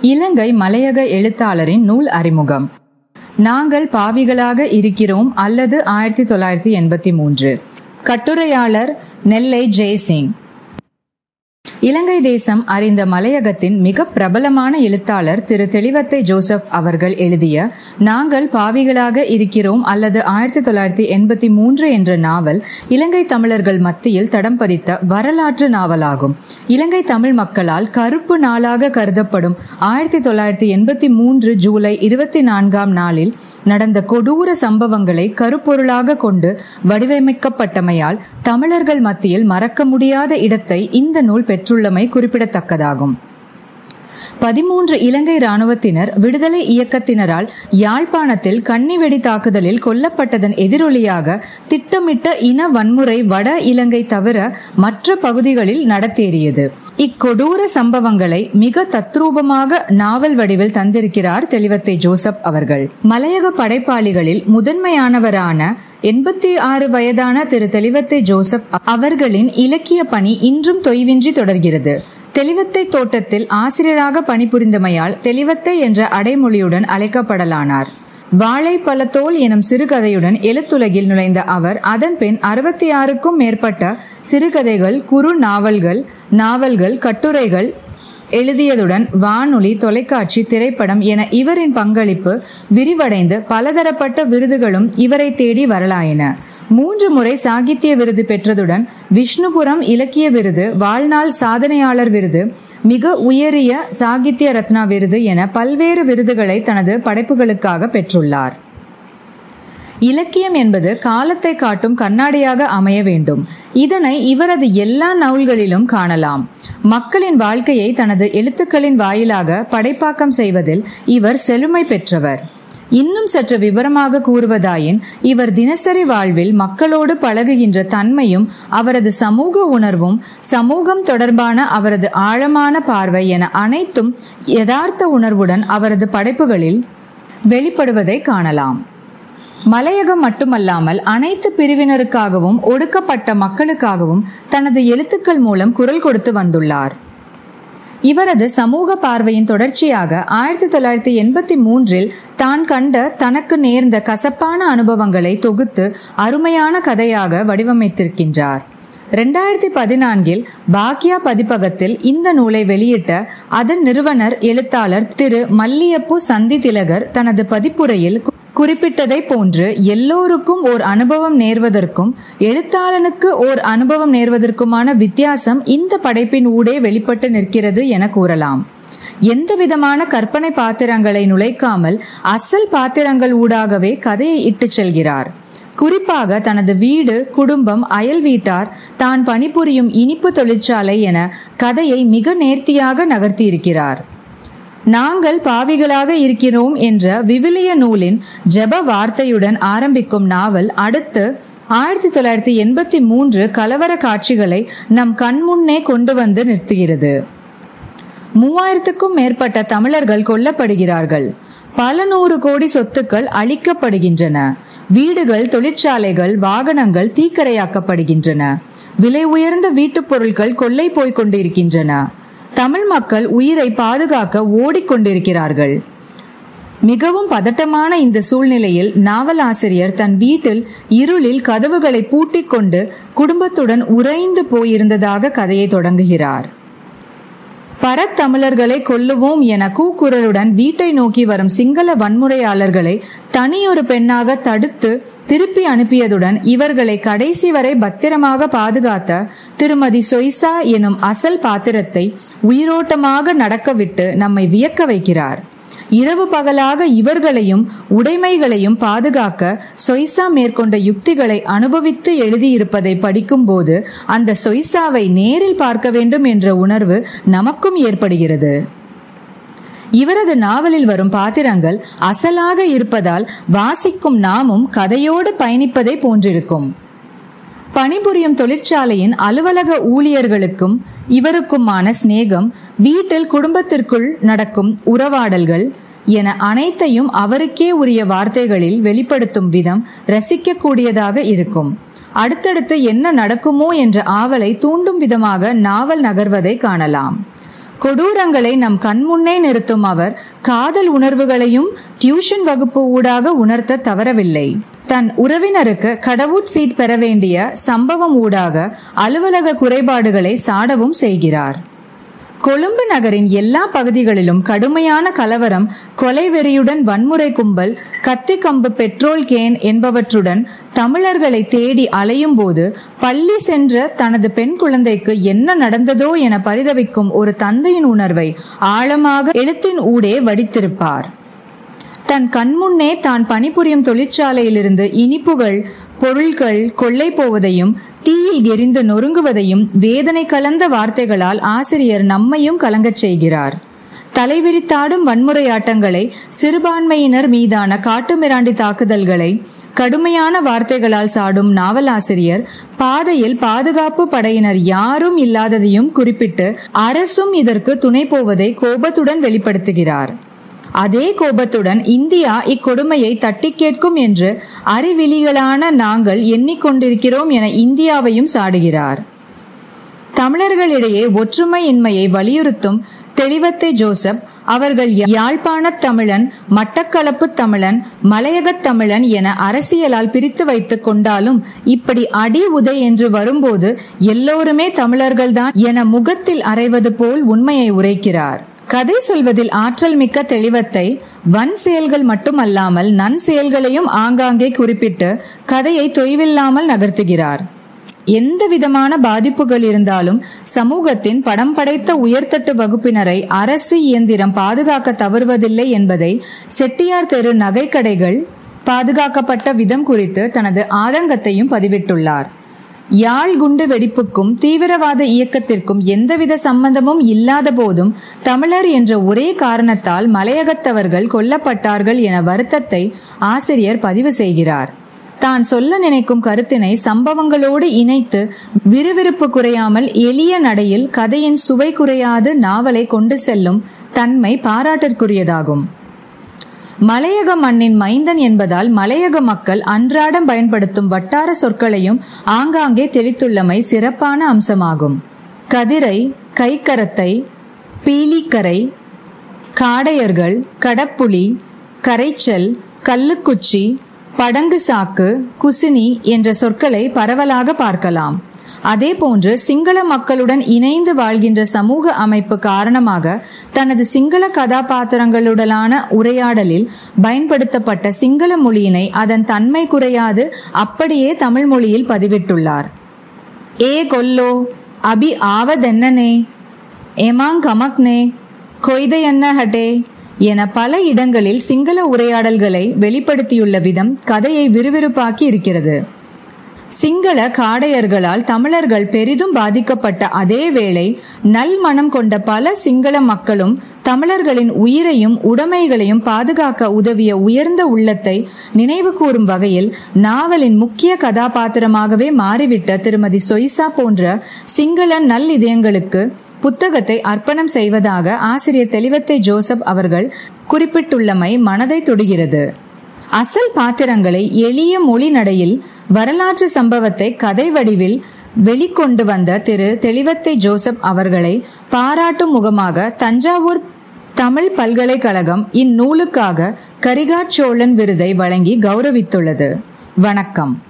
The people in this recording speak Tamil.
இலங்கை மலையக எழுத்தாளரின் நூல் அறிமுகம். நாங்கள் பாவிகளாக இருக்கிறோம் அல்லது ஆயிரத்தி தொள்ளாயிரத்தி எண்பத்தி மூன்று. கட்டுரையாளர் நெல்லை ஜெய்சிங். இலங்கை தேசம் அறிந்த மலையகத்தின் மிக பிரபலமான எழுத்தாளர் திரு தெளிவத்தை ஜோசப் அவர்கள் எழுதிய நாங்கள் பாவிகளாக இருக்கிறோம் அல்லது ஆயிரத்தி தொள்ளாயிரத்தி எண்பத்தி மூன்று என்ற நாவல் இலங்கை தமிழர்கள் மத்தியில் தடம் பதித்த வரலாற்று நாவலாகும். இலங்கை தமிழ் மக்களால் கருப்பு நாளாக கருதப்படும் ஆயிரத்தி தொள்ளாயிரத்தி எண்பத்தி மூன்று ஜூலை இருபத்தி நான்காம் நாளில் நடந்த கொடூர சம்பவங்களை கருப்பொருளாக கொண்டு வடிவமைக்கப்பட்டமையால் தமிழர்கள் மத்தியில் மறக்க முடியாத இடத்தை இந்த நூல் பெற்று பெற்றுள்ளமை குறிப்பிடத்தக்கதாகும். பதிமூன்று இலங்கை ராணுவத்தினர் விடுதலை இயக்கத்தினரால் யாழ்ப்பாணத்தில் கன்னிவெடி தாக்குதலில் கொல்லப்பட்டதன் எதிரொலியாக திட்டமிட்ட இன வன்முறை வட இலங்கை தவிர மற்ற பகுதிகளில் நடத்தேறியது. இக்கொடூர சம்பவங்களை மிக தத்ரூபமாக நாவல் வடிவில் தந்திருக்கிறார் தெளிவத்தை ஜோசப் அவர்கள். மலையக படைப்பாளிகளில் முதன்மையானவரான எண்பத்தி ஆறு வயதான திரு தெளிவத்தை ஜோசப் அவர்களின் இலக்கிய பணி இன்றும் தொய்வின்றி தொடர்கிறது. தெளிவத்தை தோட்டத்தில் ஆசிரியராக பணிபுரிந்தமையால் தெளிவத்தை என்ற அடைமொழியுடன் அழைக்கப்படலானார். வாழை பழத்தோல் எனும் சிறுகதையுடன் எழுத்துலகில் நுழைந்த அவர் அதன் பின் அறுபத்தி ஆறுக்கும் மேற்பட்ட சிறுகதைகள் குறு நாவல்கள் நாவல்கள் கட்டுரைகள் எழுதியதுடன் வானொலி தொலைக்காட்சி திரைப்படம் என இவரின் பங்களிப்பு விரிவடைந்து பலதரப்பட்ட விருதுகளும் இவரை தேடி வரலாயின. மூன்று முறை சாகித்ய விருது பெற்றதுடன் விஷ்ணுபுரம் இலக்கிய விருது வாழ்நாள் சாதனையாளர் விருது மிக உயரிய சாகித்ய ரத்னா விருது என பல்வேறு விருதுகளை தனது படைப்புகளுக்காக பெற்றுள்ளார். இலக்கியம் என்பது காலத்தை காட்டும் கண்ணாடியாக அமைய வேண்டும். இதனை இவரது எல்லா நூல்களிலும் காணலாம். மக்களின் வாழ்க்கையை தனது எழுத்துக்களின் வாயிலாக படைப்பாக்கம் செய்வதில் இவர் செழுமை பெற்றவர். இன்னும் சற்று விவரமாக கூறுவதாயின் இவர் தினசரி வாழ்வில் மக்களோடு பழகுகின்ற தன்மையும் அவரது சமூக உணர்வும் சமூகம் தொடர்பான அவரது ஆழமான பார்வை என அனைத்தும் யதார்த்த உணர்வுடன் அவரது படைப்புகளில் வெளிப்படுவதை காணலாம். மலையகம் மட்டுமல்லாமல் அனைத்து பிரிவினருக்காகவும் ஒடுக்கப்பட்ட மக்களுக்காகவும் தனது எழுத்துக்கள் மூலம் குரல் கொடுத்து வந்துள்ளார். இவரது சமூக பார்வையின் தொடர்ச்சியாக ஆயிரத்தி தொள்ளாயிரத்தி எண்பத்தி மூன்றில் தான் கண்ட தனக்கு நேர்ந்த கசப்பான அனுபவங்களை தொகுத்து அருமையான கதையாக வடிவமைத்திருக்கின்றார். ரெண்டாயிரத்தி பதினான்கில் பாக்யா பதிப்பகத்தில் இந்த நூலை வெளியிட்ட அதன் நிறுவனர் எழுத்தாளர் திரு மல்லியப்பு சந்தி திலகர் தனது பதிப்புரையில் குறிப்பிட்டதை போன்று எல்லோருக்கும் ஓர் அனுபவம் நேர்வதற்கும் எழுத்தாளனுக்கு ஓர் அனுபவம் நேர்வதற்குமான வித்தியாசம் இந்த படைப்பின் ஊடே வெளிப்பட்டு நிற்கிறது என கூறலாம். எந்த விதமான கற்பனை பாத்திரங்களை நுழைக்காமல் அசல் பாத்திரங்கள் ஊடாகவே கதையை இட்டுச் செல்கிறார். குறிப்பாக தனது வீடு குடும்பம் அயல் வீட்டார் தான் பணிபுரியும் இனிப்பு தொழிற்சாலை என கதையை மிக நேர்த்தியாக நகர்த்தியிருக்கிறார். நாங்கள் பாவிகளாக இருக்கிறோம் என்ற விவிலிய நூலின் ஜெப வார்த்தையுடன் ஆரம்பிக்கும் நாவல் அடுத்து ஆயிரத்தி தொள்ளாயிரத்தி எண்பத்தி மூன்று கலவர காட்சிகளை நம் கண்முன்னே கொண்டு வந்து நிறுத்துகிறது. மூவாயிரத்துக்கும் மேற்பட்ட தமிழர்கள் கொல்லப்படுகிறார்கள். பல நூறு கோடி சொத்துக்கள் அழிக்கப்படுகின்றன. வீடுகள் தொழிற்சாலைகள் வாகனங்கள் தீக்கரையாக்கப்படுகின்றன. விலை உயர்ந்த வீட்டுப் பொருட்கள் கொள்ளை போய்க் கொண்டிருக்கின்றன. தமிழ் மக்கள் உயிரை பாதுகாக்க ஓடிக்கொண்டிருக்கிறார்கள். மிகவும் பதட்டமான இந்த சூழ்நிலையில் நாவல் ஆசிரியர் தன் வீட்டில் இருளில் கதவுகளை பூட்டிக் கொண்டு குடும்பத்துடன் உறைந்து போயிருந்ததாக கதையை தொடங்குகிறார். பரத்தமிழர்களை கொல்லுவோம் என கூக்குரலுடன் வீட்டை நோக்கி வரும் சிங்கள வன்முறையாளர்களை தனியொரு பெண்ணாக தடுத்து திருப்பி அனுப்பியதுடன் இவர்களை கடைசி வரை பத்திரமாக பாதுகாத்த திருமதி சொய்சா எனும் அசல் பாத்திரத்தை உயிரோட்டமாக நடக்கவிட்டு நம்மை வியக்க வைக்கிறார். இரவு பகலாக இவர்களையும் உடைமைகளையும் பாதுகாக்க சொய்சா மேற்கொண்ட யுக்திகளை அனுபவித்து எழுதியிருப்பதை படிக்கும்போது அந்த சொய்சாவை நேரில் பார்க்க வேண்டும் என்ற உணர்வு நமக்கும் ஏற்படுகிறது. இவரது நாவலில் வரும் பாத்திரங்கள் அசலாக இருப்பதால் வாசிக்கும் நாமும் கதையோடு பயணிப்பதை போன்றிருக்கும். பணிபுரியும் தொழிற்சாலையின் அலுவலக ஊழியர்களுக்கும் இவருக்குமான சிநேகம் வீட்டில் குடும்பத்திற்குள் நடக்கும் உறவாடல்கள் என அனைத்தையும் அவருக்கே உரிய வார்த்தைகளில் வெளிப்படுத்தும் விதம் ரசிக்கக்கூடியதாக இருக்கும். அடுத்தடுத்து என்ன நடக்குமோ என்ற ஆவலை தூண்டும் விதமாக நாவல் நகர்வதை காணலாம். கொடூரங்களை நம் கண்முன்னே நிறுத்தும் அவர் காதல் உணர்வுகளையும் டியூஷன் வகுப்பு ஊடாக உணர்த்த தவறவில்லை. தன் உறவினருக்கு கடவுட் சீட் பெற வேண்டிய சம்பவம் ஊடாக அலுவலக குறைபாடுகளை சாடவும் செய்கிறார். கொழும்பு நகரின் எல்லா பகுதிகளிலும் கடுமையான கலவரம் கொலை வெறியுடன் வன்முறை கும்பல் கத்தி கம்பு பெட்ரோல் கேன் என்பவற்றுடன் தமிழர்களை தேடி அலையும் போது பள்ளி சென்ற தனது பெண் குழந்தைக்கு என்ன நடந்ததோ என பரிதவிக்கும் ஒரு தந்தையின் உணர்வை ஆழமாக எழுத்தின் ஊடே வடித்திருப்பார். தன் கண்முன்னே தான் பணிபுரியும் தொழிற்சாலையிலிருந்து இனிப்புகள் பொருள்கள் கொள்ளை போவதையும் தீயில் எரிந்து நொறுங்குவதையும் வேதனை கலந்த வார்த்தைகளால் ஆசிரியர் நம்மையும் கலங்கச் செய்கிறார். தலைவிரித்தாடும் வன்முறையாட்டங்களை சிறுபான்மையினர் மீதான காட்டுமிராண்டி தாக்குதல்களை கடுமையான வார்த்தைகளால் சாடும் நாவலாசிரியர் பாதையில் பாதுகாப்பு படையினர் யாரும் இல்லாததையும் குறிப்பிட்டு அரசும் இதற்கு துணை போவதை கோபத்துடன் வெளிப்படுத்துகிறார். அதே கோபத்துடன் இந்தியா இக்கொடுமையை தட்டி கேட்கும் என்று அறிவிலிகளான நாங்கள் எண்ணிக்கொண்டிருக்கிறோம் என இந்தியாவையும் சாடுகிறார். தமிழர்களிடையே ஒற்றுமையின்மையை வலியுறுத்தும் தெளிவத்தை ஜோசப் அவர்கள் யாழ்ப்பாணத் தமிழன் மட்டக்களப்பு தமிழன் மலையகத் தமிழன் என அரசியலால் பிரித்து வைத்துக் கொண்டாலும் இப்படி அடி உதை என்று வரும்போது எல்லோருமே தமிழர்கள்தான் என முகத்தில் அறைவது போல் உண்மையை உரைக்கிறார். கதை சொல்வதில் ஆற்றல் மிக்க தெளிவத்தை வன் செயல்கள் மட்டுமல்லாமல் நன் செயல்களையும் ஆங்காங்கே குறிப்பிட்டு கதையை தொய்வில்லாமல் நகர்த்துகிறார். எந்த விதமான பாதிப்புகள் இருந்தாலும் சமூகத்தின் படம் படைத்த உயர்தட்டு வகுப்பினரை அரசு இயந்திரம் பாதுகாக்க தவறுவதில்லை என்பதை செட்டியார் தெரு நகைக்கடைகள் பாதுகாக்கப்பட்ட விதம் குறித்து தனது ஆதங்கத்தையும் பதிவிட்டுள்ளார். யாழ் குண்டு வெடிப்புக்கும் தீவிரவாத இயக்கத்திற்கும் எந்தவித சம்பந்தமும் இல்லாத போதும் தமிழர் என்ற ஒரே காரணத்தால் மலையகத்தவர்கள் கொல்லப்பட்டார்கள் என வருத்தத்தை ஆசிரியர் பதிவு செய்கிறார். தான் சொல்ல நினைக்கும் கருத்தினை சம்பவங்களோடு இணைத்து விறுவிறுப்பு குறையாமல் எளிய நடையில் கதையின் சுவை குறையாது நாவலை கொண்டு செல்லும் தன்மை பாராட்டிற்குரியதாகும். மலையக மண்ணின் மைந்தன் என்பதால் மலையக மக்கள் அன்றாடம் பயன்படுத்தும் வட்டார சொற்களையும் ஆங்காங்கே தெளித்துள்ளமை சிறப்பான அம்சமாகும். கதிரை கைக்கரத்தை பீலிக்கரை காடையர்கள் கடப்புளி கரைச்சல் கல்லுக்குச்சி படங்கு சாக்கு குசினி என்ற சொற்களை பரவலாக பார்க்கலாம். அதே போன்று சிங்கள மக்களுடன் இணைந்து வாழ்கின்ற சமூக அமைப்பு காரணமாக தனது சிங்கள கதாபாத்திரங்களுடனான உரையாடலில் பயன்படுத்தப்பட்ட சிங்கள மொழியினை அதன் தன்மை குறையாது அப்படியே தமிழ் மொழியில் பதிவிட்டுள்ளார். ஏ கொல்லோ அபி ஆவதென்னனே எமாங் கமக்னே கொய்தையன்ன ஹட்டே என பல இடங்களில் சிங்கள உரையாடல்களை வெளிப்படுத்தியுள்ள விதம் கதையை விறுவிறுப்பாக்கி இருக்கிறது. சிங்கள காடையர்களால் தமிழர்கள் பெரிதும் பாதிக்கப்பட்ட அதே வேளை நல் மனம் கொண்ட பல சிங்கள மக்களும் தமிழர்களின் உயிரையும் உடைமைகளையும் பாதுகாக்க உதவிய உயர்ந்த உள்ளத்தை நினைவு கூறும் வகையில் நாவலின் முக்கிய கதாபாத்திரமாகவே மாறிவிட்ட திருமதி சொய்சா போன்ற சிங்கள நல் இதயங்களுக்கு புத்தகத்தை அர்ப்பணம் செய்வதாக ஆசிரியர் தெளிவத்தை ஜோசப் அவர்கள் குறிப்பிட்டுள்ளமை மனதை தொடுகிறது. அசல் பாத்திரங்களை எளிய மொழி நடையில் வரலாற்று சம்பவத்தை கதை வடிவில் வெளிக்கொண்டு வந்த திரு தெளிவத்தை ஜோசப் அவர்களை பாராட்டும் முகமாக தஞ்சாவூர் தமிழ் பல்கலைக்கழகம் இந்நூலுக்காக கரிகாச்சோழன் விருதை வழங்கி கௌரவித்துள்ளது. வணக்கம்.